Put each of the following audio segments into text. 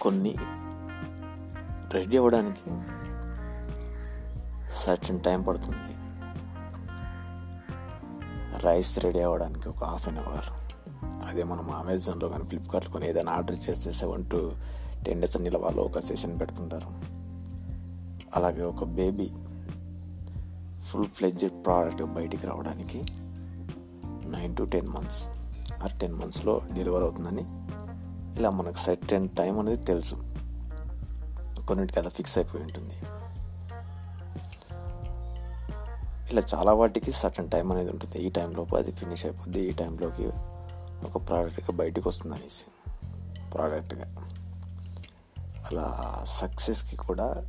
కొన్ని రెడీ అవ్వడానికి certain time పడుతుంది. రైస్ రెడీ అవ్వడానికి ఒక హాఫ్ అన్ అవర్. అదే మనం అమెజాన్లో కానీ ఫ్లిప్కార్ట్లో కానీ ఏదైనా ఆర్డర్ చేస్తే సెవెన్ టు టెన్ డేస్ అన్ని వాళ్ళు ఒక సెషన్ పెడుతుంటారు. అలాగే ఒక బేబీ ఫుల్ ఫ్లెడ్జెడ్ ప్రోడక్ట్ బయటికి రావడానికి నైన్ టు టెన్ మంత్స్ ఆ టెన్ మంత్స్లో డెలివర్ అవుతుందని ఇలా మనకు సర్టెన్ టైం అనేది తెలుసు. కొన్నిటికి అలా ఫిక్స్ అయిపోయి ఉంటుంది. ఇలా చాలా వాటికి సర్టన్ టైం అనేది ఉంటుంది. ఈ టైంలోపు అది ఫినిష్ అయిపోద్ది ఈ టైంలోకి ఒక ప్రోడక్ట్గా బయటికి వస్తుంది అనేసి. ప్రోడక్ట్గా అలా సక్సెస్కి కూడా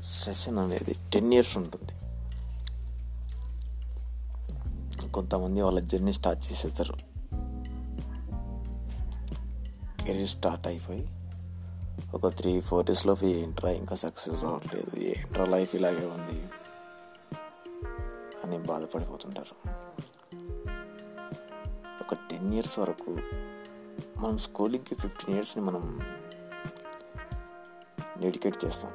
సెషన్ అనేది టెన్ ఇయర్స్ ఉంటుంది. కొంతమంది వాళ్ళ జర్నీ స్టార్ట్ చేసేస్తారు. కెరీర్ స్టార్ట్ అయిపోయి ఒక త్రీ ఫోర్ డేస్లో ఏంట్రా ఇంకా సక్సెస్ అవ్వట్లేదు? ఏంట్రా లైఫ్ ఇలాగే ఉంది? అని బాధపడిపోతుంటారు. ఒక టెన్ ఇయర్స్ వరకు మనం స్కూలింగ్కి ఫిఫ్టీన్ ఇయర్స్ని మనం డెడికేట్ చేస్తాం.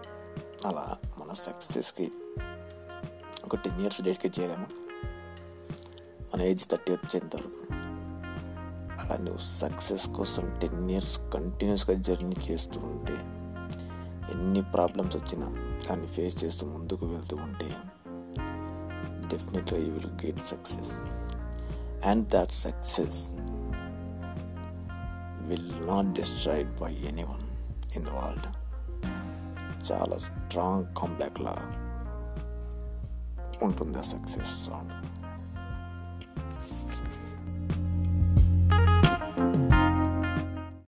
అలా మన సక్సెస్కి ఒక టెన్ ఇయర్స్ డెడికేట్ చేయలేము. మన ఏజ్ థర్టీ వచ్చేంత వరకు. అలా నువ్వు సక్సెస్ కోసం టెన్ ఇయర్స్ కంటిన్యూస్గా జర్నీ చేస్తూ ఉంటే ఎన్ని ప్రాబ్లమ్స్ వచ్చినా దాన్ని ఫేస్ చేస్తూ ముందుకు వెళ్తూ ఉంటే డెఫినెట్గా you will get success and that success will not destroyed by any one in the world చాలా స్ట్రాంగ్ కాంబ్యాక్లా ఉంటుంది ఆ సక్సెస్ సాంగ్